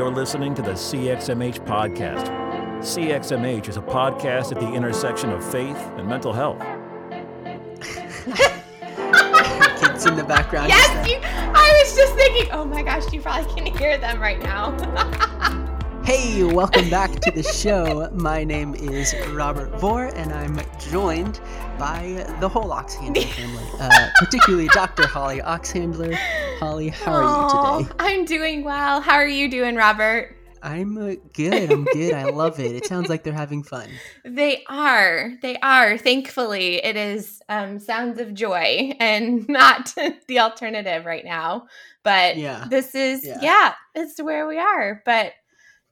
You're listening to the CXMH podcast. CXMH is a podcast at the intersection of faith and mental health. Kids in the background. Yes, you, I was just thinking, oh my gosh, you probably can hear them right now. Hey, welcome back to the show. My name is Robert Vore, and I'm joined by the whole Oxhandler family, uh, particularly Dr. Holly Oxhandler. Holly, how are you today? I'm doing well. How are you doing, Robert? I'm uh, good. I'm good. I love it. It sounds like they're having fun. They are. They are. Thankfully, it is um, sounds of joy and not the alternative right now. But Yeah. this is, Yeah. yeah, it's where we are. But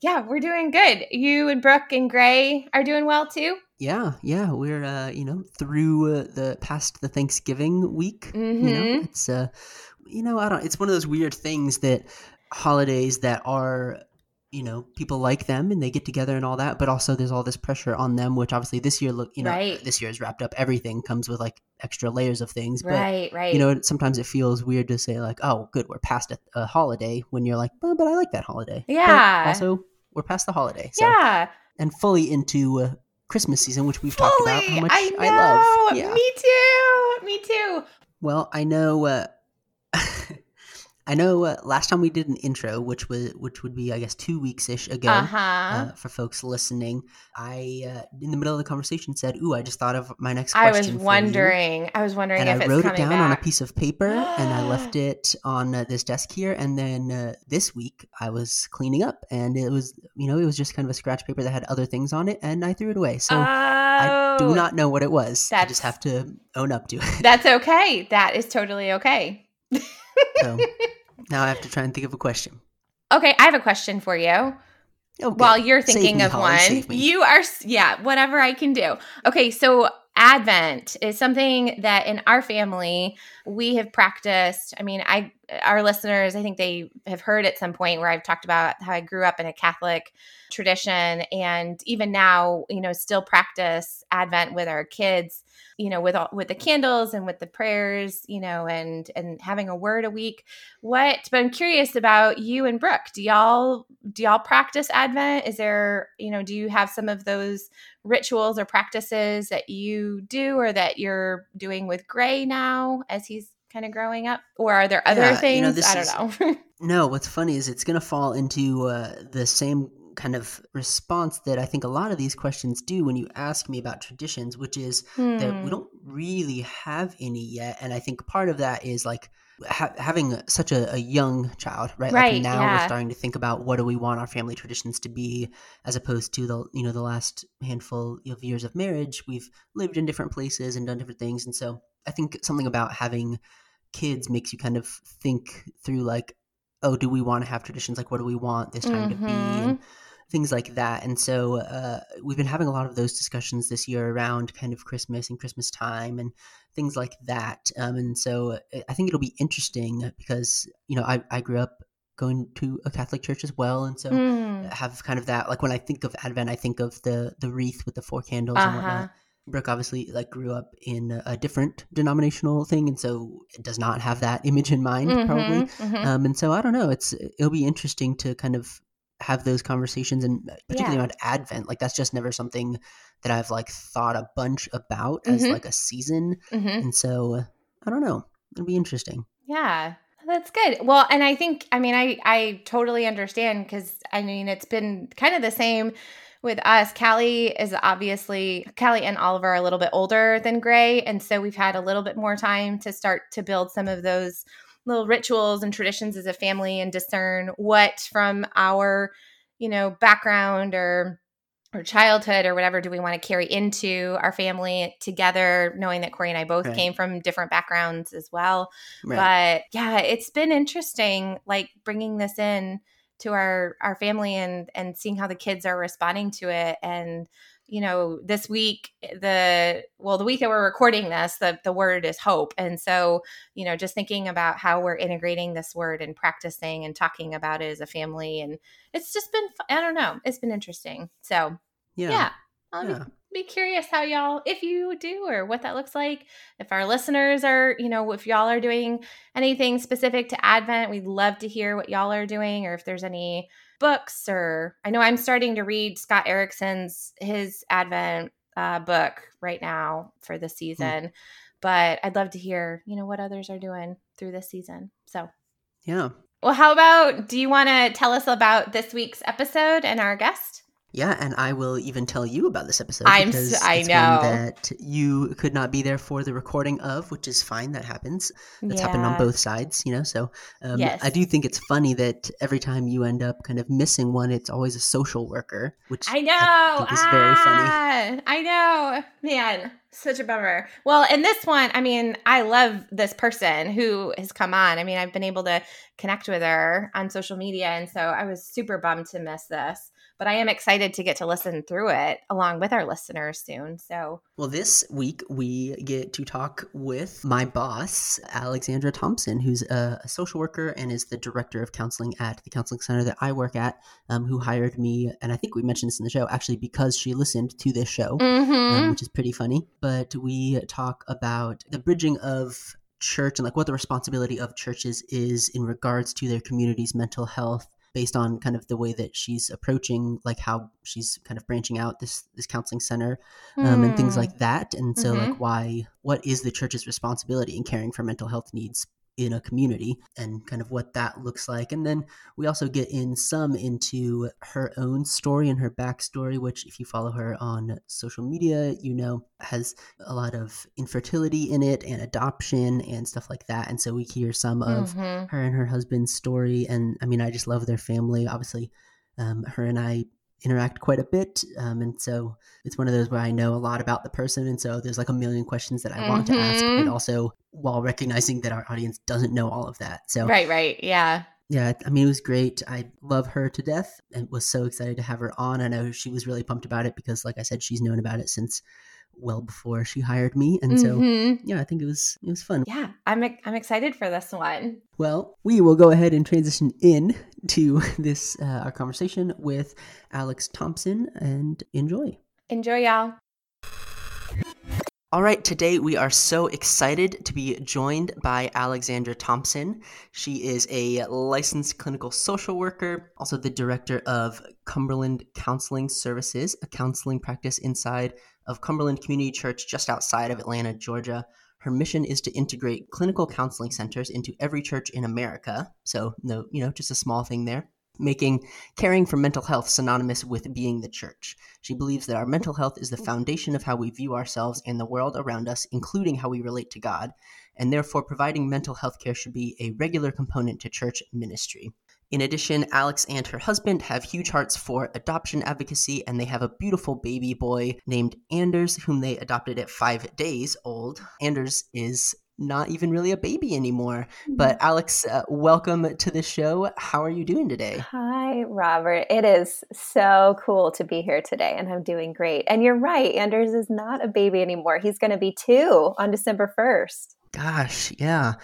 yeah, we're doing good. You and Brooke and Gray are doing well too. Yeah, yeah, we're uh, you know through uh, the past the Thanksgiving week. You know, Mhm. it's uh, you know, I don't. It's one of those weird things that holidays that are, you know, people like them and they get together and all that, but also there's all this pressure on them, which obviously this year look, you know, Right. this year is wrapped up. Everything comes with like extra layers of things, but right, right. you know, sometimes it feels weird to say like, oh, good, we're past a, a holiday when you're like, oh, but I like that holiday. But Yeah. also, we're past the holiday. So yeah. and fully into uh, Christmas season, which we've talked about how Fully. much I I, know. love. Yeah. Me too. Me too. Well, I know. Uh, I know. Uh, last time we did an intro, which was which would be, I guess, two weeks ish ago. Uh-huh. Uh, for folks listening, I uh, in the middle of the conversation said, "Ooh, I just thought of my next I was for you." wondering. I was wondering And I wrote it down on a piece of paper, and I left it on uh, this desk here. And then uh, this week, I was cleaning up, and it was, you know, it was just kind of a scratch paper that had other things on it, and I threw it away. So I do Oh, not know what it was. I just have to own up to it. That's okay. That is totally okay. So now I have to try and think of a question. Okay, I have a question for you. Good. While you're thinking me, of Holly, one, you are yeah, whatever I can do. Okay, so Advent is something that in our family we have practiced. I mean, I our listeners, I think they have heard at some point where I've talked about how I grew up in a Catholic tradition and even now, you know, still practice Advent with our kids, you know, with all with the candles and with the prayers, you know, and and having a word a week. What but I'm curious about you and Brooke. Do y'all do y'all practice Advent? Is there, you know, do you have some of those rituals or practices that you do or that you're doing with Gray now as he's kind of growing up? Or are there other Yeah, you things? know, I don't know. No, what's funny is it's going to fall into uh, the same kind of response that I think a lot of these questions do when you ask me about traditions, which is that Hmm. we don't really have any yet. And I think part of that is like ha- having such a, a young child, right? Right, Like now yeah. we're starting to think about what do we want our family traditions to be, as opposed to the you know the last handful of years of marriage. We've lived in different places and done different things, and so I think something about having kids makes you kind of think through like oh do we want to have traditions like what do we want this time to be Mm-hmm. and things like that and so uh, we've been having a lot of those discussions this year around kind of christmas and christmas time and things like that um, and so uh, i think it'll be interesting because you know I, I grew up going to a catholic church as well and so Hmm. have kind of that like when i think of advent i think of the the wreath with the four candles and Uh-huh. whatnot Brooke obviously like grew up in a- different denominational thing, and so it does not have that image in mind, probably. Mhm, mhm. Um, and so I don't know. It's it'll be interesting to kind of have those conversations, and particularly Yeah. around Advent. Like that's just never something that I've like thought a bunch about as Mhm. like a season, Mhm. and so uh, I don't know. It'll be interesting. Yeah. That's good. Well, and I think I mean I I totally understand cuz I mean it's been kind of the same with us. Callie is obviously Callie and Oliver are a little bit older than Gray, and so we've had a little bit more time to start to build some of those little rituals and traditions as a family and discern what from our, you know, background or or childhood or whatever do we want to carry into our family together knowing that Corey and I both Right. came from different backgrounds as well Right. but yeah it's been interesting like bringing this in to our our family and and seeing how the kids are responding to it and you know this week the well the week that we're recording this the the word is hope and so you know just thinking about how we're integrating this word and practicing and talking about it as a family and it's just been, I don't know it's been interesting so yeah. yeah, I'll Yeah. be, be curious how y'all if you do or what that looks like if our listeners are you know if y'all are doing anything specific to advent we'd love to hear what y'all are doing or if there's any books or I know I'm starting to read Scott Erickson's his Advent uh, book right now for the hmm. season. Mm. But I'd love to hear, you know, what others are doing through this season. So, yeah. Well, how about do you want to tell us about this week's episode and our guest? Yeah, and I will even tell you about this episode I'm because s- I it's know that you could not be there for the recording of, which is fine. That happens. That's yeah. happened on both sides, you know. So um, yes. I do think it's funny that every time you end up kind of missing one, it's always a social worker, which I know I is ah, very funny. I know, man. Such a bummer. Well, in this one, I mean, I love this person who has come on. I mean, I've been able to connect with her on social media, and so I was super bummed to miss this but I am excited to get to listen through it along with our listeners soon. So, well, this week we get to talk with my boss, Alexandra Thompson, who's a, social worker and is the director of counseling at the counseling center that I work at, um, who hired me. And I think we mentioned this in the show actually because she listened to this show, um, mm-hmm. um, which is pretty funny. But we talk about the bridging of church and like what the responsibility of churches is in regards to their community's mental health based on kind of the way that she's approaching like how she's kind of branching out this this counseling center um, mm. and things hmm. like that and so mm-hmm. like why what is the church's responsibility in caring for mental health needs in a community and kind of what that looks like. And then we also get in some into her own story and her backstory, which, if you follow her on social media, you know has a lot of infertility in it and adoption and stuff like that. And so we hear some of mm-hmm. her and her husband's story. And I mean, I just love their family. Obviously, um, her and I interact quite a bit. Um, and so it's one of those where I know a lot about the person. And so there's like a million questions that I mm-hmm. want to ask, but mm-hmm. also while recognizing that our audience doesn't know all of that. So, right, right. Yeah. Yeah, I mean, it was great. I love her to death and was so excited to have her on. I know she was really pumped about it because, like I said, she's known about it since well before she hired me and mm-hmm. so yeah i think it was it was fun yeah i'm i'm excited for this one well we will go ahead and transition in to this uh, our conversation with alex thompson and enjoy enjoy y'all all right, today we are so excited to be joined by Alexandra Thompson. She is a licensed clinical social worker, also the director of Cumberland Counseling Services, a counseling practice inside of Cumberland Community Church just outside of Atlanta, Georgia. Her mission is to integrate clinical counseling centers into every church in America. So, no, you know, just a small thing there. Making caring for mental health synonymous with being the church. She believes that our mental health is the foundation of how we view ourselves and the world around us, including how we relate to God, and therefore providing mental health care should be a regular component to church ministry. In addition, Alex and her husband have huge hearts for adoption advocacy, and they have a beautiful baby boy named Anders, whom they adopted at five days old. Anders is not even really a baby anymore. Hmm. But Alex, uh, welcome to the show. How are you doing today? Hi, Robert. It is so cool to be here today, and I'm doing great. And you're right, Anders is not a baby anymore. He's going to be two on December 1st. Gosh, yeah.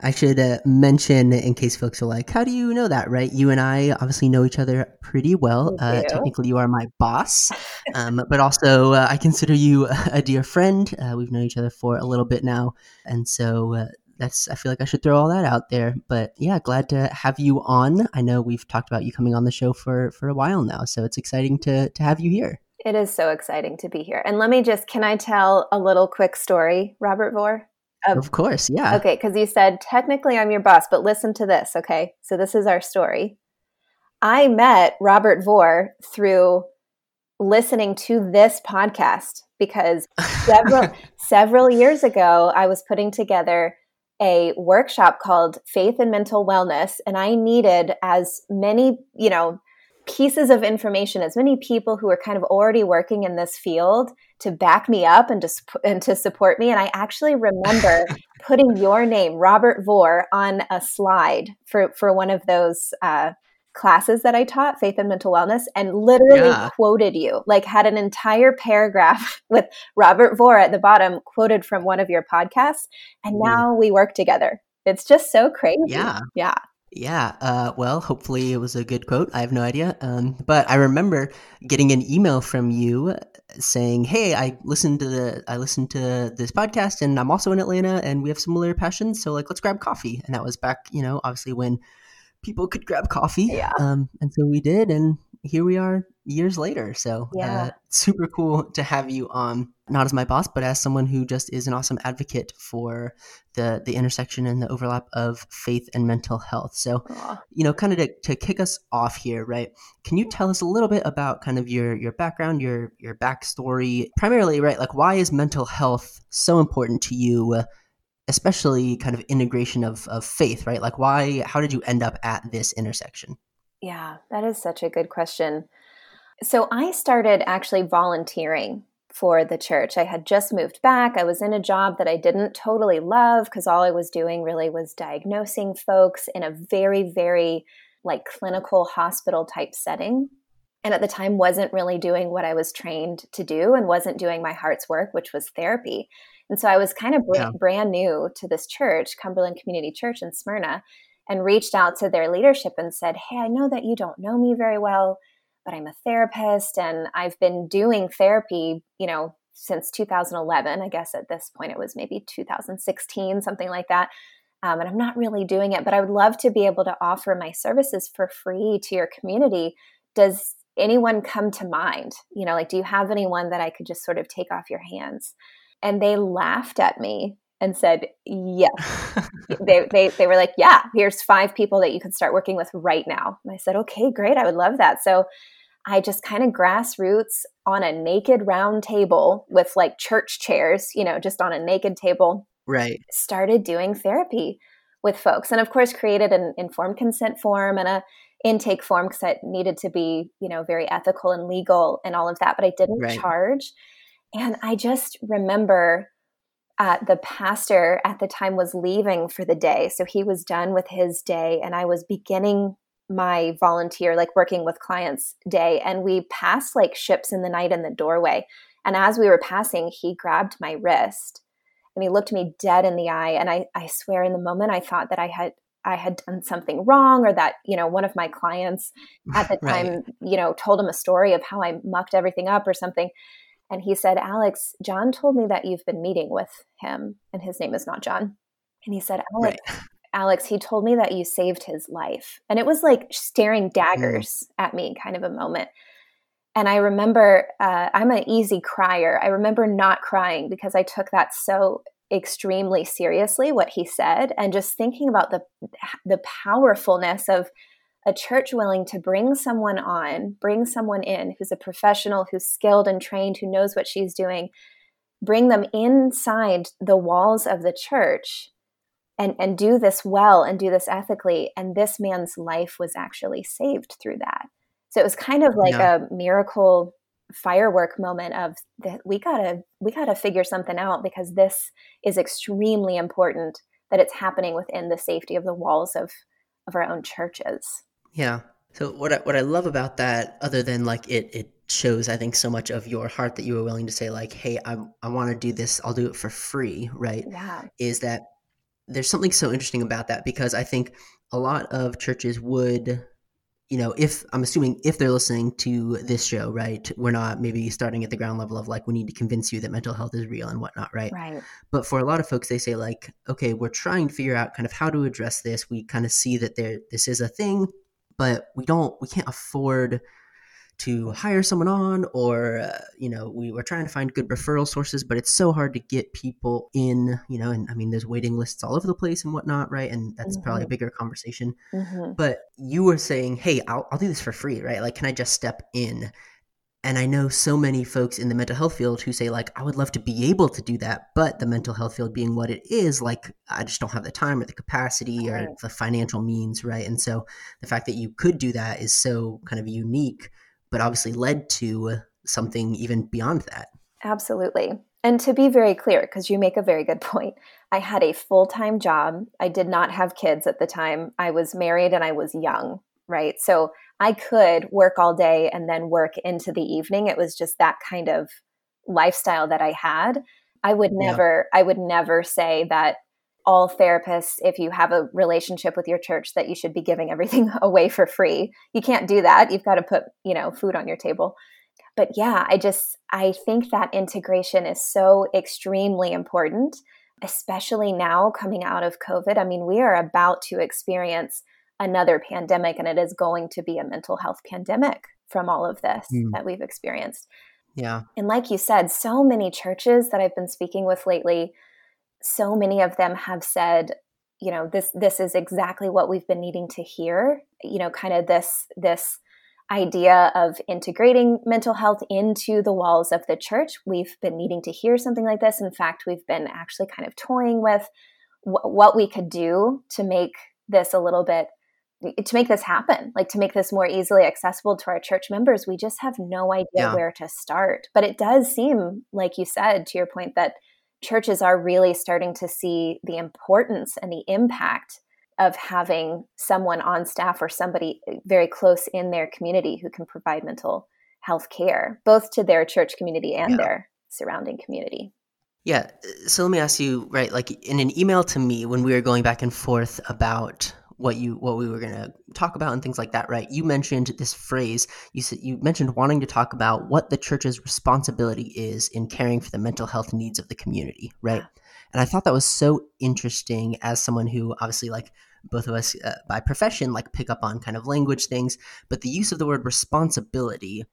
I should uh, mention in case folks are like, how do you know that, right? You and I obviously know each other pretty well. Uh, technically, you are my boss, um, but also uh, I consider you a dear friend. Uh, we've known each other for a little bit now. And so uh, that's, I feel like I should throw all that out there. But yeah, glad to have you on. I know we've talked about you coming on the show for, for a while now. So it's exciting to, to have you here. It is so exciting to be here. And let me just, can I tell a little quick story, Robert Vore? Um, of course, yeah. Okay, because you said technically I'm your boss, but listen to this, okay? So this is our story. I met Robert Vore through listening to this podcast because several several years ago I was putting together a workshop called Faith and Mental Wellness and I needed as many, you know, pieces of information, as many people who are kind of already working in this field to back me up and to, and to support me. And I actually remember putting your name, Robert Vore, on a slide for, for one of those uh, classes that I taught, Faith and Mental Wellness, and literally yeah. quoted you, like had an entire paragraph with Robert Vore at the bottom, quoted from one of your podcasts. And now we work together. It's just so crazy. Yeah. Yeah. Yeah, uh, well, hopefully it was a good quote. I have no idea. Um, but I remember getting an email from you saying, "Hey, I listened to the I listened to this podcast, and I'm also in Atlanta, and we have similar passions. So like, let's grab coffee." And that was back, you know, obviously when people could grab coffee. Yeah. Um, and so we did, and here we are years later. So Yeah. uh, super cool to have you on, not as my boss, but as someone who just is an awesome advocate for the the intersection and the overlap of faith and mental health. So Aw. you know, kind of to, to kick us off here, right? Can you tell us a little bit about kind of your your background, your your backstory, primarily, right? Like, why is mental health so important to you, uh, especially kind of integration of of faith, right? Like, why? How did you end up at this intersection? Yeah, that is such a good question. So I started actually volunteering for the church. I had just moved back. I was in a job that I didn't totally love because all I was doing really was diagnosing folks in a very, very like clinical hospital type setting. And at the time, wasn't really doing what I was trained to do and wasn't doing my heart's work, which was therapy. And so I was kind of Yeah. brand new to this church, Cumberland Community Church in Smyrna, and reached out to their leadership and said, Hey, I know that you don't know me very well, but I'm a therapist and I've been doing therapy, you know, since 2011. I guess at this point it was maybe 2016, something like that. Um, and I'm not really doing it, but I would love to be able to offer my services for free to your community. Does anyone come to mind? You know, like, do you have anyone that I could just sort of take off your hands? And they laughed at me and said, Yes they, they they were like, yeah, here's five people that you can start working with right now. And I said, okay, great, I would love that. So I just kind of grassroots on a naked round table with like church chairs, you know, just on a naked table, right. started doing therapy with folks, and of course created an informed consent form and a intake form because it needed to be, you know, very ethical and legal and all of that. But I didn't Right. charge, and I just remember uh, the pastor at the time was leaving for the day. So he was done with his day, and I was beginning my volunteer, like working with clients day. And we passed like ships in the night in the doorway. And as we were passing, he grabbed my wrist and he looked me dead in the eye. And I, I swear, in the moment, I thought that I had. I had done something wrong, or that you know one of my clients at the Right. time, you know, told him a story of how I mucked everything up or something. And he said, Alex, John told me that you've been meeting with him, and his name is not John. And he said, Alex, Alex, he told me that you saved his life. And it was like staring daggers at me, kind of a moment. And I remember, uh, I'm an easy crier. I remember not crying because I took that so extremely seriously, what he said, and just thinking about the the powerfulness of a church willing to bring someone on, bring someone in who's a professional, who's skilled and trained, who knows what she's doing, bring them inside the walls of the church and, and do this well and do this ethically. And this man's life was actually saved through that. So it was kind of like Yeah. a miracle firework moment of that we gotta we gotta figure something out because this is extremely important that it's happening within the safety of the walls of of our own churches. Yeah. So what I, what I love about that, other than like it, it shows I think so much of your heart that you were willing to say like, hey, I I want to do this. I'll do it for free, right? Yeah. Is that there's something so interesting about that because I think a lot of churches would, you know, if I'm assuming if they're listening to this show, right, we're not maybe starting at the ground level of like we need to convince you that mental health is real and whatnot, right? Right. But for a lot of folks, they say like, okay, we're trying to figure out kind of how to address this. We kind of see that there this is a thing, but we don't we can't afford to hire someone on or uh, you know we were trying to find good referral sources but it's so hard to get people in you know and i mean there's waiting lists all over the place and whatnot right? And that's probably a bigger conversation. Hmm but you were saying hey I'll, I'll do this for free right? Like can i just step in and i know so many folks in the mental health field who say like i would love to be able to do that but the mental health field being what it is like i just don't have the time or the capacity or the financial means right and so the fact that you could do that is so kind of unique but obviously led to something even beyond that Absolutely. And to be very clear, because you make a very good point, I had a full time job. I did not have kids at the time. I was married and I was young, right? So I could work all day and then work into the evening. It was just that kind of lifestyle that I had. I would Yeah. never, I would never say that all therapists, if you have a relationship with your church, that you should be giving everything away for free. You can't do that. You've got to put, you know, food on your table but yeah i just i think that integration is so extremely important especially now coming out of covid i mean we are about to experience another pandemic and it is going to be a mental health pandemic from all of this mm. that we've experienced. Yeah. And like you said, so many churches that I've been speaking with lately, so many of them have said, you know, this this is exactly what we've been needing to hear. You know, kind of this this idea of integrating mental health into the walls of the church. We've been needing to hear something like this. In fact, we've been actually kind of toying with wh- what we could do to make this a little bit to make this happen, like to make this more easily accessible to our church members, we just have no idea yeah. where to start. But it does seem, like you said, to your point, that churches are really starting to see the importance and the impact of having someone on staff or somebody eh, very close in their community who can provide mental health care, both to their church community and yeah. their surrounding community. Yeah. Eh, so let me ask you, right, like in an email to me when we were going back and forth about what you what we were going to talk about and things like that right? You mentioned this phrase you said you mentioned wanting to talk about what the church's responsibility is in caring for the mental health needs of the community right? And i thought that was so interesting as someone who obviously like both of us uh, by profession like pick up on kind of language things but the use of the word responsibility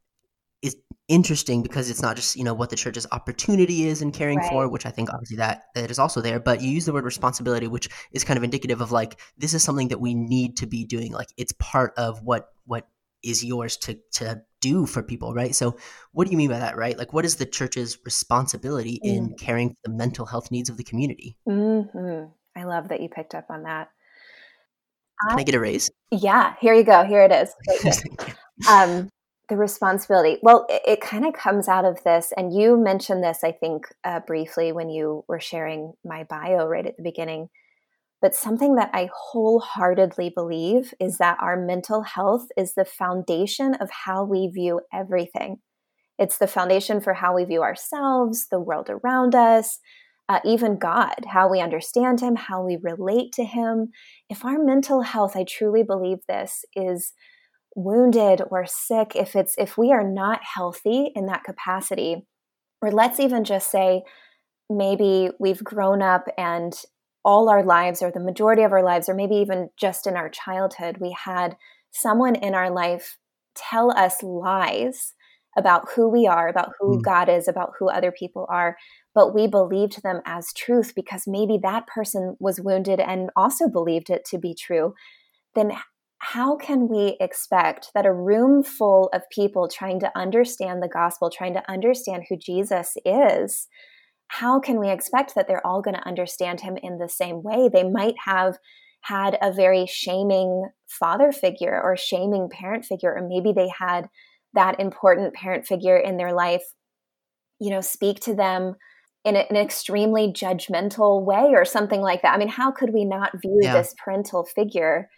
is interesting because it's not just you know what the church's opportunity is in caring right. for which i think obviously that that is also there but you use the word responsibility which is kind of indicative of like this is something that we need to be doing like it's part of what what is yours to to do for people right so what do you mean by that right like what is the church's responsibility mm. in caring for the mental health needs of the community mm-hmm. i love that you picked up on that can I, I get a raise? Yeah, here you go. Here it is. um, the responsibility. Well, it, it kind of comes out of this, and you mentioned this, I think, uh, briefly when you were sharing my bio right at the beginning. But something that I wholeheartedly believe is that our mental health is the foundation of how we view everything. It's the foundation for how we view ourselves, the world around us, uh, even God, how we understand Him, how we relate to Him. If our mental health, I truly believe this, is wounded or sick, if it's if we are not healthy in that capacity, or let's even just say maybe we've grown up and all our lives or the majority of our lives or maybe even just in our childhood we had someone in our life tell us lies about who we are, about who mm. God is, about who other people are, but we believed them as truth because maybe that person was wounded and also believed it to be true, then how can we expect that a room full of people trying to understand the gospel, trying to understand who Jesus is, how can we expect that they're all going to understand him in the same way? They might have had a very shaming father figure or shaming parent figure, or maybe they had that important parent figure in their life, you know, speak to them in an extremely judgmental way or something like that. I mean, how could we not view yeah. this parental figure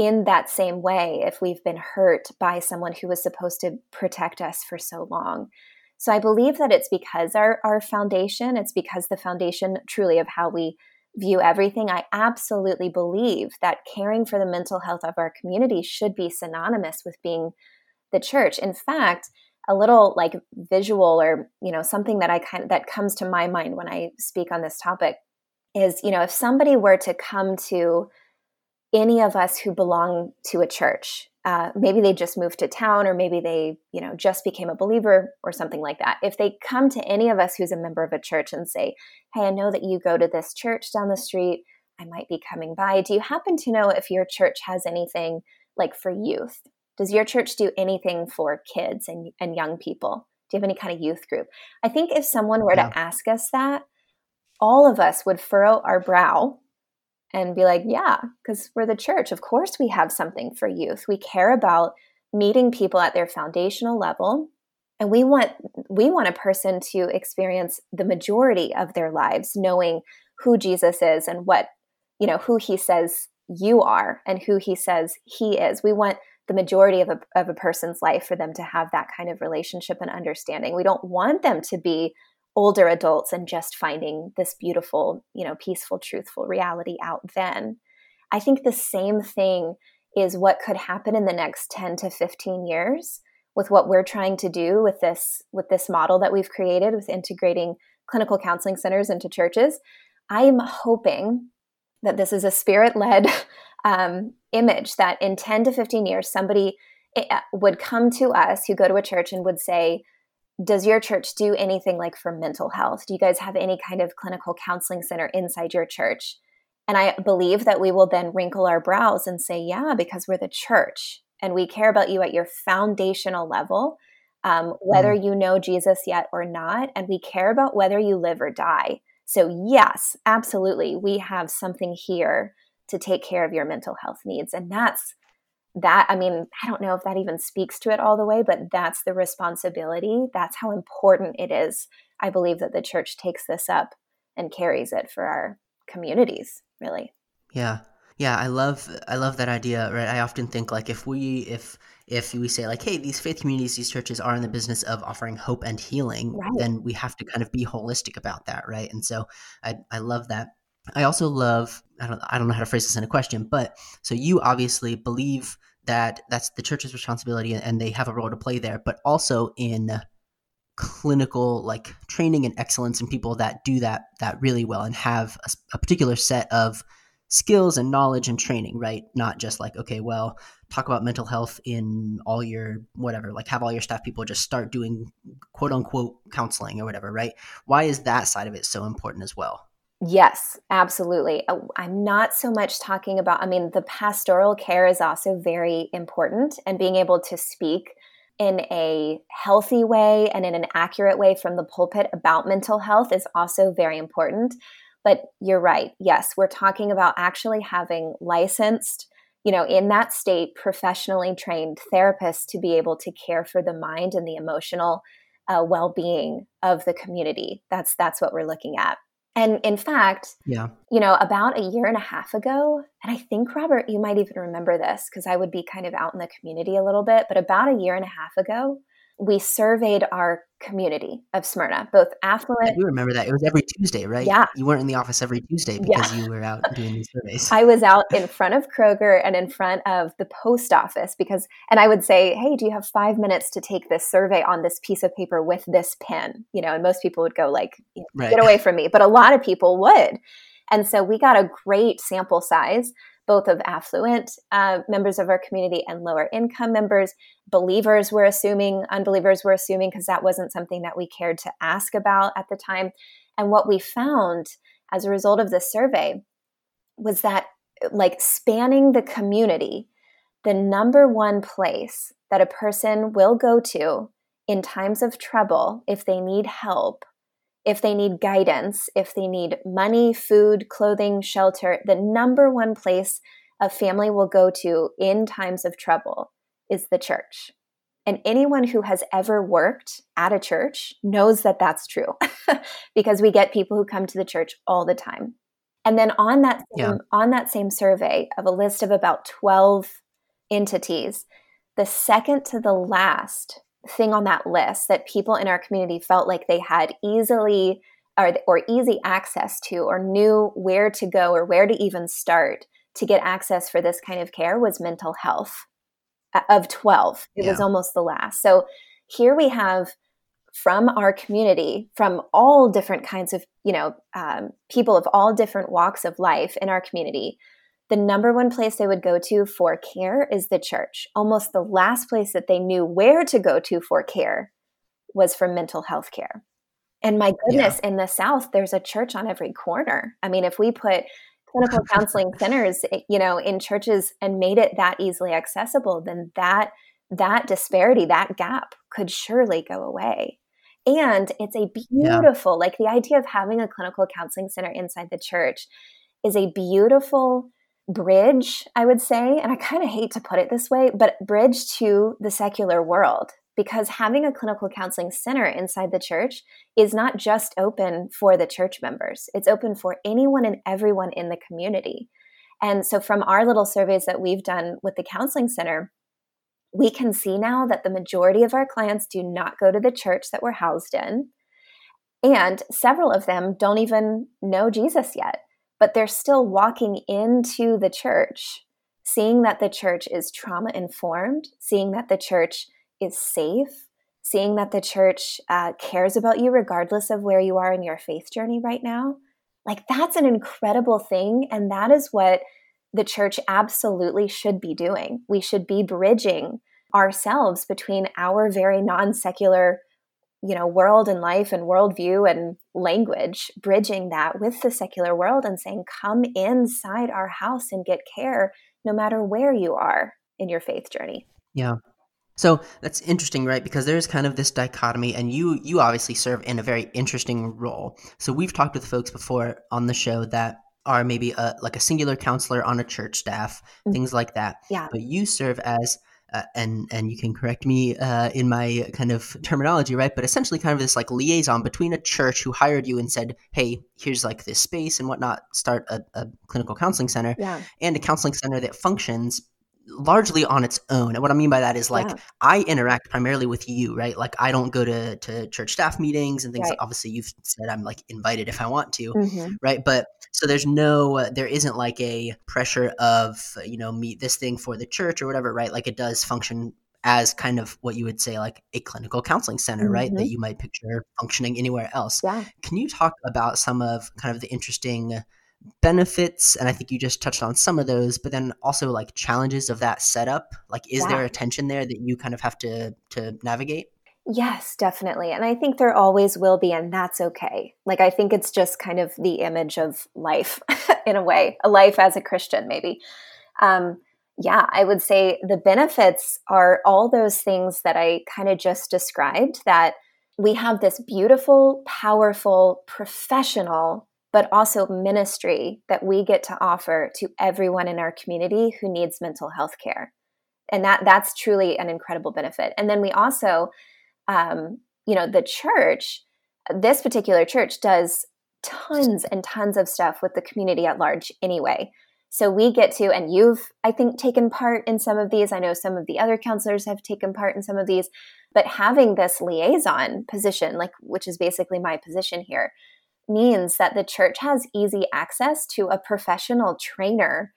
in that same way if we've been hurt by someone who was supposed to protect us for so long. So I believe that it's because our, our foundation, it's because the foundation truly of how we view everything. I absolutely believe that caring for the mental health of our community should be synonymous with being the church. In fact, a little like visual or you know something that I kind of that comes to my mind when I speak on this topic is you know if somebody were to come to any of us who belong to a church. Uh, maybe they just moved to town, or maybe they, you know, just became a believer, or something like that. If they come to any of us who's a member of a church and say, "Hey, I know that you go to this church down the street. I might be coming by. Do you happen to know if your church has anything like for youth? Does your church do anything for kids and, and young people? Do you have any kind of youth group?" I think if someone were yeah. to ask us that, all of us would furrow our brow and be like, yeah, because we're the church. Of course, we have something for youth. We care about meeting people at their foundational level. And we want we want a person to experience the majority of their lives knowing who Jesus is and what, you know, who he says you are and who he says he is. We want the majority of a, of a person's life for them to have that kind of relationship and understanding. We don't want them to be older adults and just finding this beautiful, you know, peaceful, truthful reality out then. I think the same thing is what could happen in the next 10 to 15 years with what we're trying to do with this with this model that we've created with integrating clinical counseling centers into churches. I'm hoping that this is a spirit led um, image that in 10 to 15 years, somebody eh, uh, would come to us who go to a church and would say, does your church do anything like for mental health? Do you guys have any kind of clinical counseling center inside your church? And I believe that we will then wrinkle our brows and say, yeah, because we're the church and we care about you at your foundational level, um, whether mm. you know Jesus yet or not. And we care about whether you live or die. So, yes, absolutely, we have something here to take care of your mental health needs. And that's that. I mean, I don't know if that even speaks to it all the way, but that's the responsibility. That's how important it is. I believe that the church takes this up and carries it for our communities, really. Yeah. Yeah, I love I love that idea, right? I often think like if we if if we say like, hey, these faith communities, these churches are in the business of offering hope and healing, right. then we have to kind of be holistic about that, right? And so I I love that. I also love I don't I don't know how to phrase this in a question, but so you obviously believe that that's the church's responsibility and they have a role to play there, but also in clinical like training and excellence and people that do that that really well and have a, a particular set of skills and knowledge and training, right? Not just like, okay, well, talk about mental health in all your whatever, like have all your staff people just start doing quote unquote counseling or whatever, right? Why is that side of it so important as well? Yes, absolutely. Uh, I'm not so much talking about, I mean, the pastoral care is also very important and being able to speak in a healthy way and in an accurate way from the pulpit about mental health is also very important. But you're right. Yes, we're talking about actually having licensed, you know, in that state, professionally trained therapists to be able to care for the mind and the emotional uh, well-being of the community. That's that's what we're looking at. And in fact, yeah, you know, about a year and a half ago, and I think Robert, you might even remember this because I would be kind of out in the community a little bit. But about a year and a half ago, we surveyed our community of Smyrna, both affluent. You remember that it was every Tuesday, right? Yeah, you weren't in the office every Tuesday because yeah. you were out doing these surveys. I was out in front of Kroger and in front of the post office because, and I would say, "Hey, do you have five minutes to take this survey on this piece of paper with this pen?" You know, and most people would go like, right. "Get away from me," but a lot of people would, and so we got a great sample size both of affluent uh, members of our community and lower income members. Believers were assuming, unbelievers were assuming, because that wasn't something that we cared to ask about at the time. And what we found as a result of this survey was that, like, spanning the community, the number one place that a person will go to in times of trouble if they need help if they need guidance, if they need money, food, clothing, shelter, the number one place a family will go to in times of trouble is the church. And anyone who has ever worked at a church knows that that's true because we get people who come to the church all the time. And then on that same, yeah. on that same survey of a list of about 12 entities, the second to the last thing on that list that people in our community felt like they had easily or, or easy access to or knew where to go or where to even start to get access for this kind of care was mental health of 12 it yeah. was almost the last so here we have from our community from all different kinds of you know um, people of all different walks of life in our community the number one place they would go to for care is the church. Almost the last place that they knew where to go to for care was for mental health care. And my goodness, yeah. in the South, there's a church on every corner. I mean, if we put clinical counseling centers, eh, you know, in churches and made it that easily accessible, then that that disparity, that gap could surely go away. And it's a beautiful, yeah. like the idea of having a clinical counseling center inside the church is a beautiful bridge, I would say, and I kind of hate to put it this way, but bridge to the secular world because having a clinical counseling center inside the church is not just open for the church members, it's open for anyone and everyone in the community. And so, from our little surveys that we've done with the counseling center, we can see now that the majority of our clients do not go to the church that we're housed in. And several of them don't even know Jesus yet but they're still walking into the church, seeing that the church is trauma informed, seeing that the church is safe, seeing that the church uh, cares about you regardless of where you are in your faith journey right now. Like that's an incredible thing. And that is what the church absolutely should be doing. We should be bridging ourselves between our very non secular you know world and life and worldview and language bridging that with the secular world and saying come inside our house and get care no matter where you are in your faith journey yeah so that's interesting, right? Because there's kind of this dichotomy, and you you obviously serve in a very interesting role. So we've talked with folks before on the show that are maybe a, like a singular counselor on a church staff, mm-hmm. things like that. Yeah. But you serve as uh, and and you can correct me uh, in my kind of terminology, right? But essentially, kind of this like liaison between a church who hired you and said, "Hey, here's like this space and whatnot. Start a, a clinical counseling center," yeah. and a counseling center that functions largely on its own. And what I mean by that is like yeah. I interact primarily with you, right? Like I don't go to to church staff meetings and things. Right. Obviously, you've said I'm like invited if I want to, mm-hmm. right? But so there's no, uh, there isn't like a pressure of you know meet this thing for the church or whatever, right? Like it does function as kind of what you would say like a clinical counseling center mm-hmm. right that mm-hmm. you might picture functioning anywhere else yeah. can you talk about some of kind of the interesting benefits and i think you just touched on some of those but then also like challenges of that setup. Like is yeah. there a tension there that you kind of have to to navigate? Yes definitely and i think there always will be and that's okay. Like i think it's just kind of the image of life in a way a life as a christian maybe. Um yeah i would say the benefits are all those things that i kind of just described that we have this beautiful powerful professional but also ministry that we get to offer to everyone in our community who needs mental health care. And that that's truly an incredible benefit. And then we also um, you know the church this particular church does tons and tons of stuff with the community at large anyway. So we get to and you've i think taken part in some of these. I know some of the other counselors have taken part in some of these. But having this liaison position like which is basically my position here means that the church has easy access to a professional trainer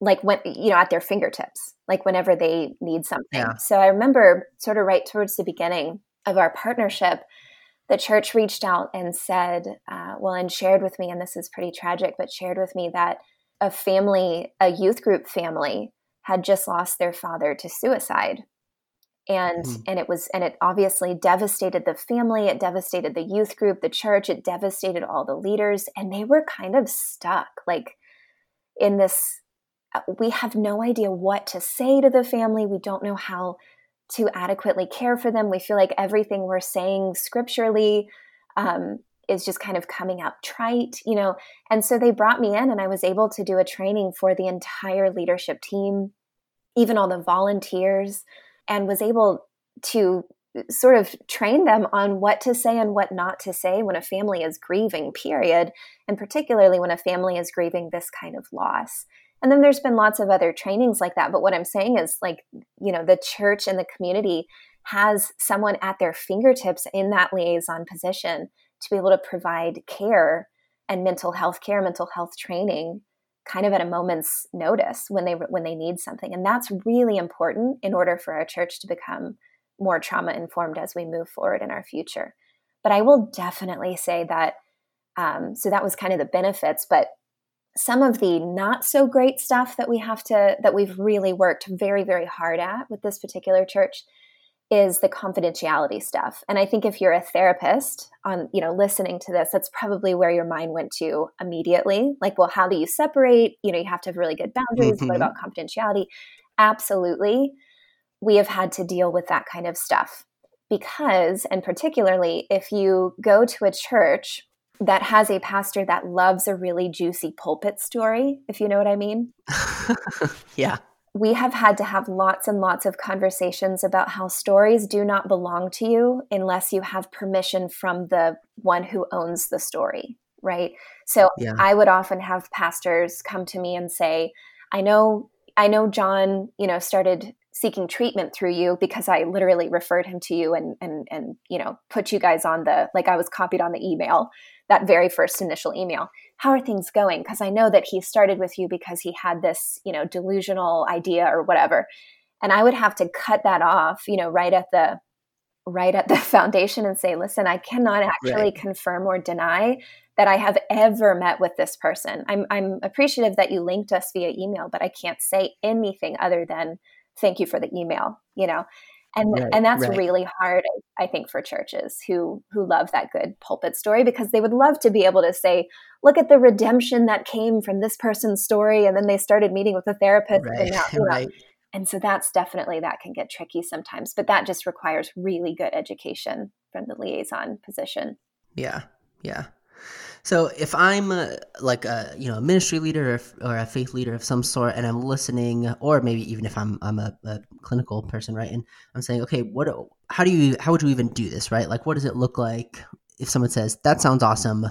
like when you know at their fingertips like whenever they need something yeah. so i remember sort of right towards the beginning of our partnership the church reached out and said uh, well and shared with me and this is pretty tragic but shared with me that a family a youth group family had just lost their father to suicide and mm. and it was and it obviously devastated the family it devastated the youth group the church it devastated all the leaders and they were kind of stuck like in this uh, we have no idea what to say to the family we don't know how to adequately care for them we feel like everything we're saying scripturally um, is just kind of coming out trite you know and so they brought me in and i was able to do a training for the entire leadership team even all the volunteers and was able to uh, sort of train them on what to say and what not to say when a family is grieving, period, and particularly when a family is grieving this kind of loss. And then there's been lots of other trainings like that. But what I'm saying is, like, you know, the church and the community has someone at their fingertips in that liaison position to be able to provide care and mental health care, mental health training kind of at a moment's notice when they when they need something. And that's really important in order for our church to become more trauma informed as we move forward in our future. But i will definitely say that um, so that was kind of the benefits but some of the not so great stuff that we have to that we've really worked very very hard at with this particular church is the confidentiality stuff. And I think if you're a therapist on, you know, listening to this, that's probably where your mind went to immediately. Like, well, how do you separate? You know, you have to have really good boundaries. Mm-hmm. What about confidentiality? Absolutely. We have had to deal with that kind of stuff because, and particularly if you go to a church that has a pastor that loves a really juicy pulpit story, if you know what I mean. yeah we have had to have lots and lots of conversations about how stories do not belong to you unless you have permission from the one who owns the story, right? So yeah. I would often have pastors come to me and say, "I know I know John, you know, started seeking treatment through you because I literally referred him to you and and and you know, put you guys on the like I was copied on the email, that very first initial email." How are things going because i know that he started with you because he had this you know delusional idea or whatever and i would have to cut that off you know right at the right at the foundation and say, listen, I cannot actually right. confirm or deny that I have ever met with this person. I'm, I'm appreciative that you linked us via email, but I can't say anything other than thank you for the email, you know? And, right, and that's right. really hard, I think, for churches who who love that good pulpit story because they would love to be able to say, "Look at the redemption that came from this person's story," and then they started meeting with a therapist, and now, you know, and so that's definitely that can get tricky sometimes, but that just requires really good education from the liaison position. Yeah. Yeah. So if I'm like a you know a ministry leader or, or, a faith leader of some sort, and I'm listening, or maybe even if I'm I'm a, a, clinical person, right, and I'm saying, okay, what, how do you, how would you even do this, right? Like, what does it look like if someone says that sounds awesome?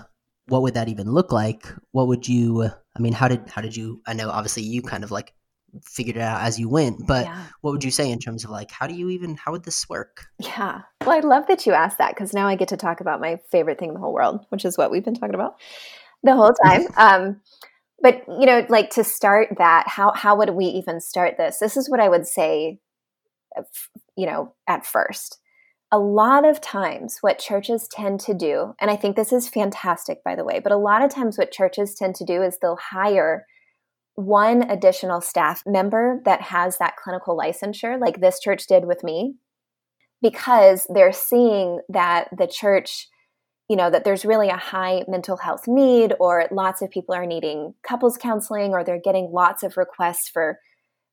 What would that even look like? What would you? I mean, how did how did you? I know obviously you kind of like figured it out as you went but yeah. what would you say in terms of like how do you even how would this work? Yeah. Well i love that you asked that because now i get to talk about my favorite thing in the whole world which is what we've been talking about the whole time. Um but you know like to start that how how would we even start this? This is what i would say uh, you know at first. A lot of times what churches tend to do and i think this is fantastic by the way but a lot of times what churches tend to do is they'll hire one additional staff member that has that clinical licensure, like this church did with me, because they're seeing that the church, you know, that there's really a high mental health need, or lots of people are needing couples counseling, or they're getting lots of requests for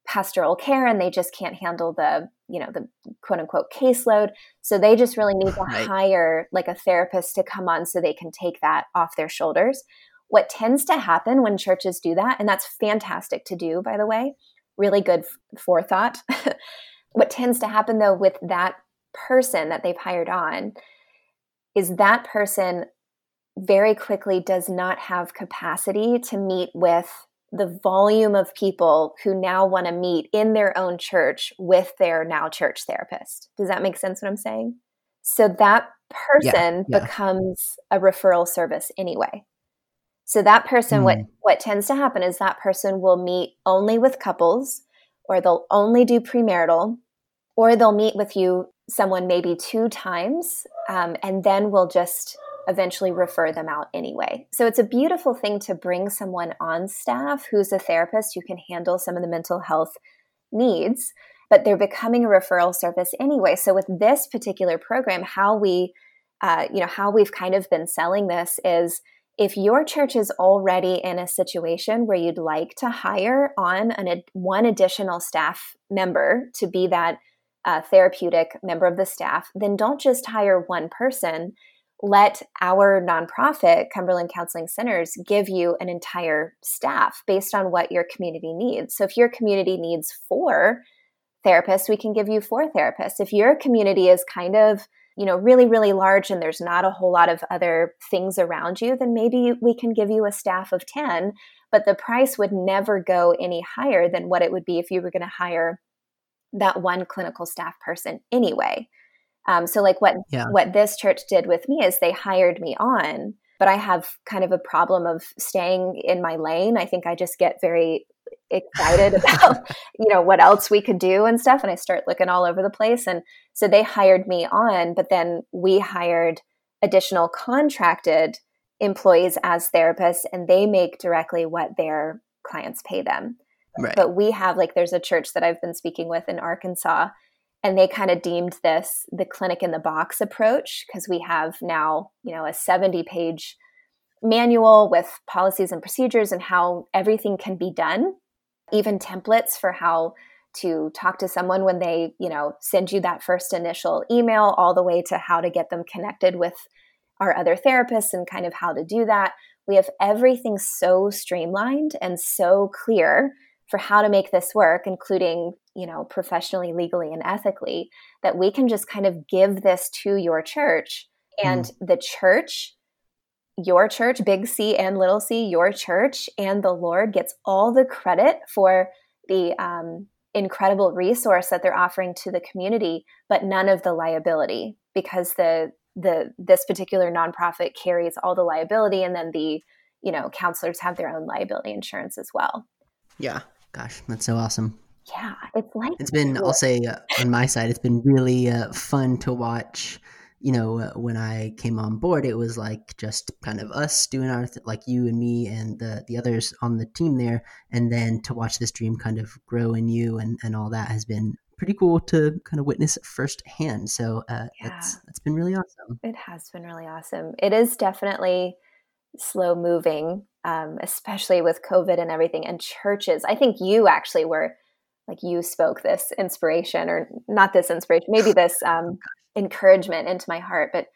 pastoral care and they just can't handle the you know the quote unquote caseload so they just really need to right. hire like a therapist to come on so they can take that off their shoulders what tends to happen when churches do that, and that's fantastic to do, by the way, really good forethought. what tends to happen though with that person that they've hired on is that person very quickly does not have capacity to meet with the volume of people who now want to meet in their own church with their now church therapist. Does that make sense what I'm saying? So that person yeah, yeah. becomes a referral service anyway. So that person, mm. what what tends to happen is that person will meet only with couples, or they'll only do premarital, or they'll meet with you someone maybe two times, um, and then we'll just eventually refer them out anyway. So it's a beautiful thing to bring someone on staff who's a therapist who can handle some of the mental health needs, but they're becoming a referral service anyway. So with this particular program, how we, uh, you know, how we've kind of been selling this is if your church is already in a situation where you'd like to hire on an, one additional staff member to be that uh, therapeutic member of the staff, then don't just hire one person. Let our nonprofit, Cumberland Counseling Centers, give you an entire staff based on what your community needs. So if your community needs four therapists, we can give you four therapists. If your community is kind of you know really really large and there's not a whole lot of other things around you then maybe we can give you a staff of 10 but the price would never go any higher than what it would be if you were going to hire that one clinical staff person anyway um, so like what yeah. what this church did with me is they hired me on but i have kind of a problem of staying in my lane i think i just get very excited about you know what else we could do and stuff and i start looking all over the place and so they hired me on but then we hired additional contracted employees as therapists and they make directly what their clients pay them right. but we have like there's a church that i've been speaking with in arkansas and they kind of deemed this the clinic in the box approach because we have now you know a 70 page manual with policies and procedures and how everything can be done even templates for how to talk to someone when they, you know, send you that first initial email, all the way to how to get them connected with our other therapists and kind of how to do that. We have everything so streamlined and so clear for how to make this work, including, you know, professionally, legally, and ethically, that we can just kind of give this to your church. And mm. the church your church, big C and little c, your church, and the Lord gets all the credit for the um, incredible resource that they're offering to the community, but none of the liability because the the this particular nonprofit carries all the liability, and then the you know counselors have their own liability insurance as well. Yeah, gosh, that's so awesome. Yeah, it's like it's been. I'll say uh, on my side, it's been really uh, fun to watch. You know, uh, when I came on board, it was like just kind of us doing our th- like you and me and the the others on the team there, and then to watch this dream kind of grow in you and and all that has been pretty cool to kind of witness firsthand. So uh, yeah. that's that's been really awesome. It has been really awesome. It is definitely slow moving, um, especially with COVID and everything. And churches, I think you actually were like you spoke this inspiration, or not this inspiration, maybe this um, encouragement into my heart. But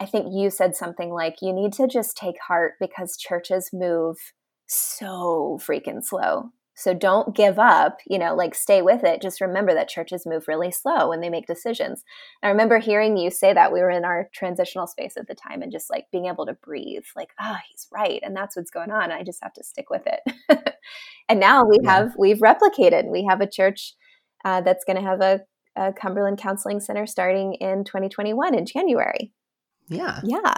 I think you said something like, "You need to just take heart because churches move." so freaking slow so don't give up, you know, like stay with it. Just remember that churches move really slow when they make decisions. I remember hearing you say that we were in our transitional space at the time and just like being able to breathe, like, ah, oh, he's right. And that's what's going on. I just have to stick with it. and now we yeah. have, we've replicated. We have a church uh, that's going to have a, a Cumberland Counseling Center starting in 2021 in January. Yeah. Yeah.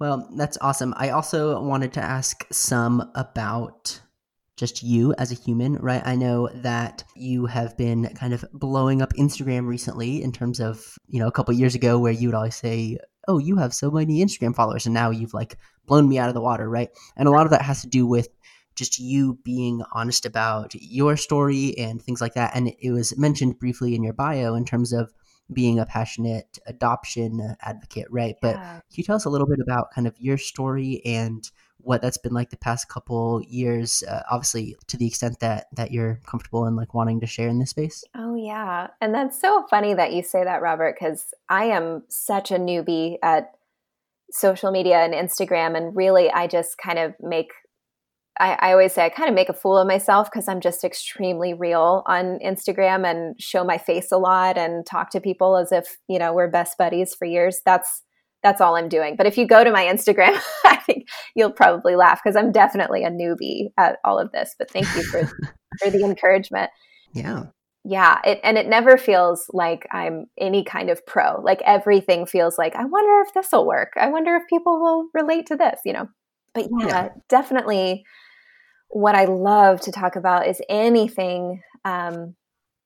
Well, that's awesome. I also wanted to ask some about just you as a human, right? I know that you have been kind of blowing up Instagram recently in terms of, you know, a couple years ago where you would always say, Oh, you have so many Instagram followers. And now you've like blown me out of the water, right? And a lot of that has to do with just you being honest about your story and things like that. And it was mentioned briefly in your bio in terms of being a passionate adoption advocate, right? Yeah. But can you tell us a little bit about kind of your story and what that's been like the past couple years uh, obviously to the extent that that you're comfortable and like wanting to share in this space oh yeah and that's so funny that you say that robert because i am such a newbie at social media and instagram and really i just kind of make I, I always say I kind of make a fool of myself because I'm just extremely real on Instagram and show my face a lot and talk to people as if, you know, we're best buddies for years. That's that's all I'm doing. But if you go to my Instagram, I think you'll probably laugh because I'm definitely a newbie at all of this. But thank you for for the encouragement. Yeah. Yeah, it, and it never feels like I'm any kind of pro. Like everything feels like I wonder if this will work. I wonder if people will relate to this, you know. But yeah, yeah. definitely what I love to talk about is anything um,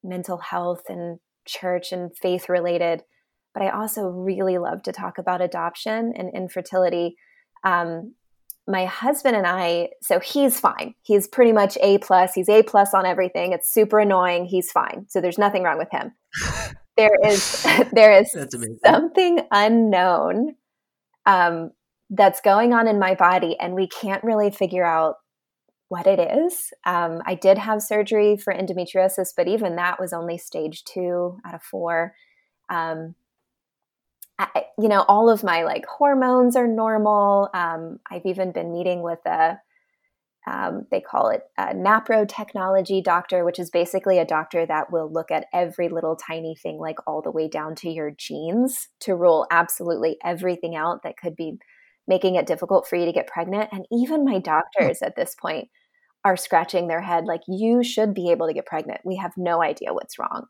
mental health and church and faith related but I also really love to talk about adoption and infertility. Um, my husband and I, so he's fine. He's pretty much A plus. He's A plus on everything. It's super annoying. He's fine. So there's nothing wrong with him. there is there is something unknown um, that's going on in my body, and we can't really figure out what it is. Um, I did have surgery for endometriosis, but even that was only stage two out of four. Um, I, you know, all of my like hormones are normal. Um, I've even been meeting with a, um, they call it a NAPRO technology doctor, which is basically a doctor that will look at every little tiny thing, like all the way down to your genes, to rule absolutely everything out that could be making it difficult for you to get pregnant. And even my doctors at this point are scratching their head, like, you should be able to get pregnant. We have no idea what's wrong.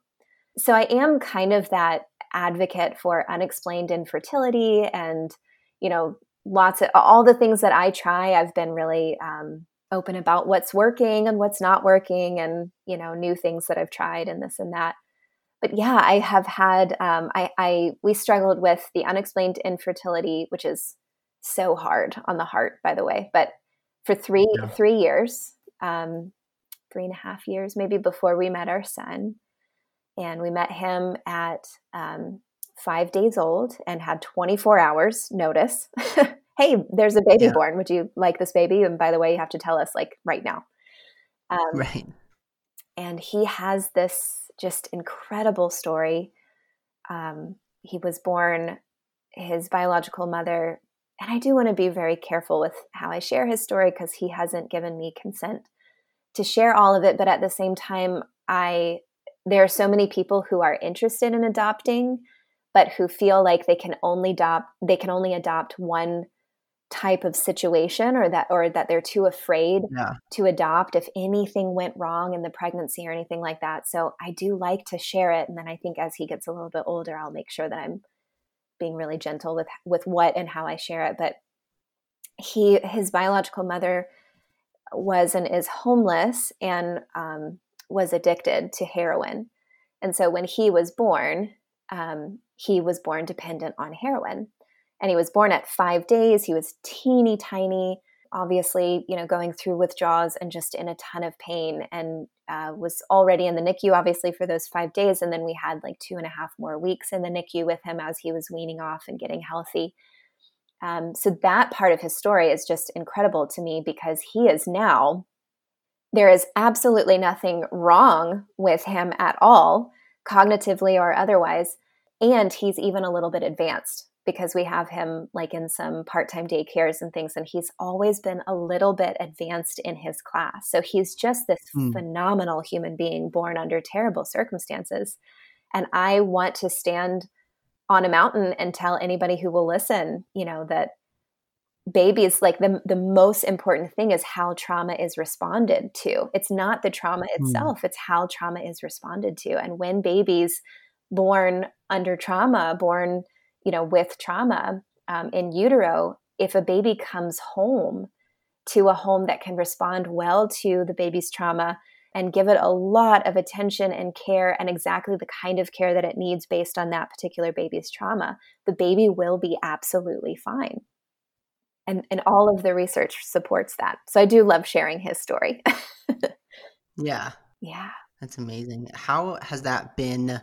So I am kind of that advocate for unexplained infertility and you know lots of all the things that i try i've been really um, open about what's working and what's not working and you know new things that i've tried and this and that but yeah i have had um, I, I we struggled with the unexplained infertility which is so hard on the heart by the way but for three yeah. three years um, three and a half years maybe before we met our son and we met him at um, five days old and had 24 hours notice. hey, there's a baby yeah. born. Would you like this baby? And by the way, you have to tell us like right now. Um, right. And he has this just incredible story. Um, he was born, his biological mother, and I do want to be very careful with how I share his story because he hasn't given me consent to share all of it. But at the same time, I there are so many people who are interested in adopting but who feel like they can only adopt they can only adopt one type of situation or that or that they're too afraid yeah. to adopt if anything went wrong in the pregnancy or anything like that so i do like to share it and then i think as he gets a little bit older i'll make sure that i'm being really gentle with with what and how i share it but he his biological mother was and is homeless and um, was addicted to heroin. And so when he was born, um, he was born dependent on heroin. And he was born at five days. He was teeny tiny, obviously, you know, going through withdrawals and just in a ton of pain and uh, was already in the NICU, obviously, for those five days. And then we had like two and a half more weeks in the NICU with him as he was weaning off and getting healthy. Um, so that part of his story is just incredible to me because he is now, there is absolutely nothing wrong with him at all, cognitively or otherwise. And he's even a little bit advanced because we have him like in some part-time daycares and things and he's always been a little bit advanced in his class so he's just this mm. phenomenal human being born under terrible circumstances and i want to stand on a mountain and tell anybody who will listen you know that babies like the the most important thing is how trauma is responded to it's not the trauma hmm. itself mm. it's how trauma is responded to and when babies born under trauma born you know, with trauma um, in utero, if a baby comes home to a home that can respond well to the baby's trauma and give it a lot of attention and care and exactly the kind of care that it needs based on that particular baby's trauma, the baby will be absolutely fine. And, and all of the research supports that. So I do love sharing his story. yeah. Yeah. That's amazing. How has that been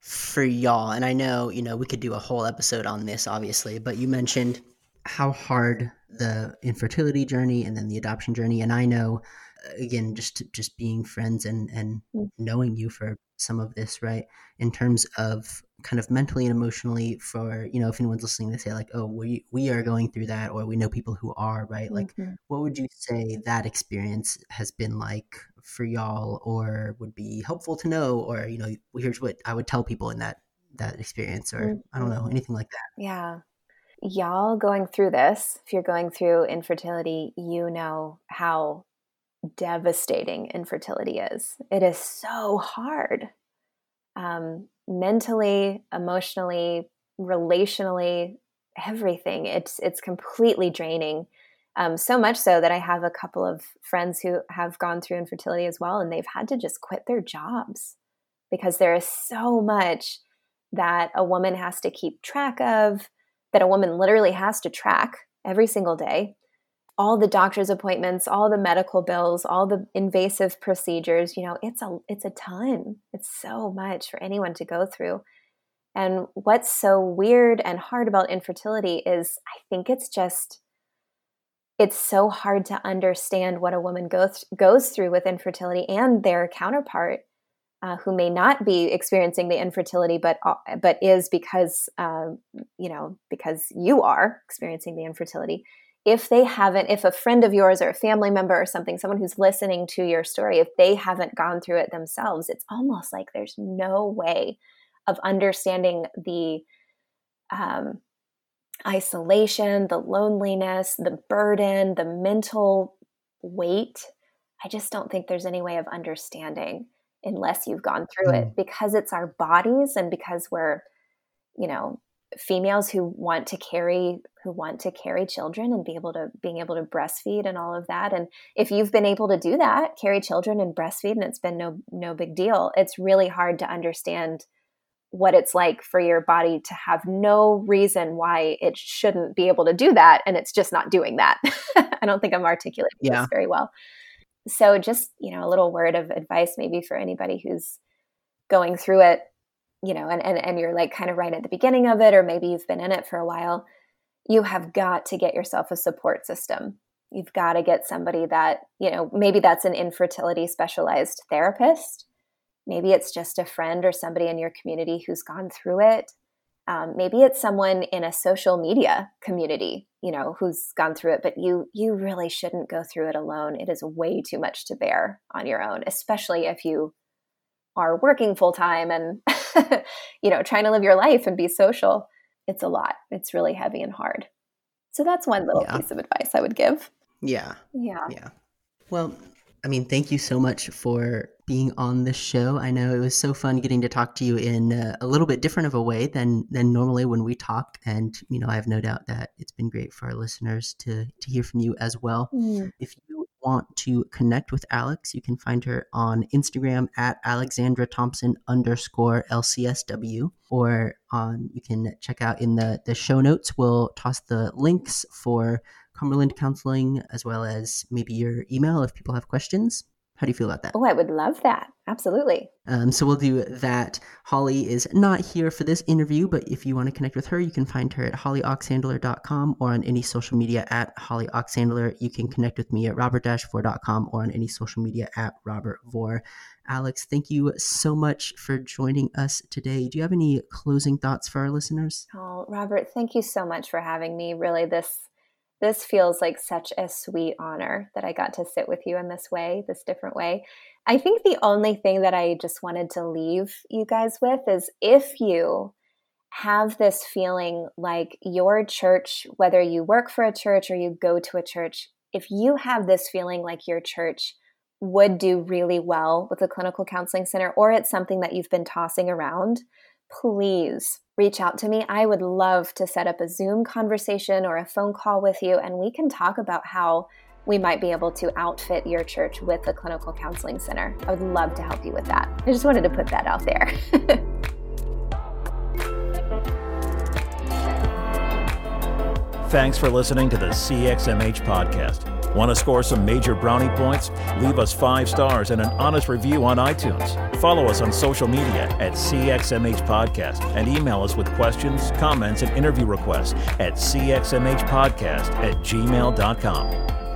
for y'all? And I know, you know, we could do a whole episode on this, obviously, but you mentioned how hard the infertility journey and then the adoption journey. And I know, again, just just being friends and and mm. knowing you for some of this, right? In terms of kind of mentally and emotionally for you know if anyone's listening they say like oh we we are going through that or we know people who are right like mm-hmm. what would you say that experience has been like for y'all or would be helpful to know or you know here's what i would tell people in that that experience or mm-hmm. i don't know mm-hmm. anything like that yeah y'all going through this if you're going through infertility you know how devastating infertility is it is so hard um, mentally emotionally relationally everything it's it's completely draining um, so much so that I have a couple of friends who have gone through infertility as well, and they've had to just quit their jobs because there is so much that a woman has to keep track of, that a woman literally has to track every single day. All the doctor's appointments, all the medical bills, all the invasive procedures, you know, it's a it's a ton. It's so much for anyone to go through. And what's so weird and hard about infertility is I think it's just it's so hard to understand what a woman goes goes through with infertility and their counterpart uh, who may not be experiencing the infertility but uh, but is because uh, you know because you are experiencing the infertility if they haven't if a friend of yours or a family member or something someone who's listening to your story if they haven't gone through it themselves it's almost like there's no way of understanding the um, isolation, the loneliness, the burden, the mental weight. I just don't think there's any way of understanding unless you've gone through mm. it because it's our bodies and because we're, you know, females who want to carry who want to carry children and be able to being able to breastfeed and all of that. And if you've been able to do that carry children and breastfeed and it's been no no big deal. It's really hard to understand what it's like for your body to have no reason why it shouldn't be able to do that and it's just not doing that. I don't think i'm articulating yeah. this very well. So just you know a little word of advice maybe for anybody who's going through it you know and, and and you're like kind of right at the beginning of it or maybe you've been in it for a while you have got to get yourself a support system you've got to get somebody that you know maybe that's an infertility specialized therapist Maybe it's just a friend or somebody in your community who's gone through it. Um, maybe it's someone in a social media community, you know, who's gone through it. But you you really shouldn't go through it alone. It is way too much to bear on your own, especially if you are working full time and you know trying to live your life and be social. It's a lot. It's really heavy and hard. So that's one little yeah. piece of advice I would give. Yeah. Yeah. Yeah. Well, I mean, thank you so much for being on the show. I know it was so fun getting to talk to you in a, a little bit different of a way than than normally when we talk. And you know, I have no doubt that it's been great for our listeners to to hear from you as well. Mm. If you want to connect with Alex, you can find her on Instagram at Alexandra Thompson underscore LCSW, or on you can check out in the the show notes. We'll toss the links for Cumberland Counseling as well as maybe your email if people have questions. How do you feel about that? Oh, I would love that. Absolutely. Um, so we'll do that. Holly is not here for this interview, but if you want to connect with her, you can find her at hollyoxhandler.com or on any social media at hollyoxhandler. You can connect with me at robertvore.com or on any social media at robertvore. Alex, thank you so much for joining us today. Do you have any closing thoughts for our listeners? Oh, Robert, thank you so much for having me. Really, this this feels like such a sweet honor that I got to sit with you in this way, this different way. I think the only thing that I just wanted to leave you guys with is if you have this feeling like your church, whether you work for a church or you go to a church, if you have this feeling like your church would do really well with a clinical counseling center or it's something that you've been tossing around, please reach out to me. I would love to set up a Zoom conversation or a phone call with you, and we can talk about how we might be able to outfit your church with a clinical counseling center. I would love to help you with that. I just wanted to put that out there. Thanks for listening to the CXMH podcast. Want to score some major brownie points? Leave us five stars and an honest review on iTunes. Follow us on social media at CXMH Podcast and email us with questions, comments, and interview requests at cxmhpodcast at gmail.com.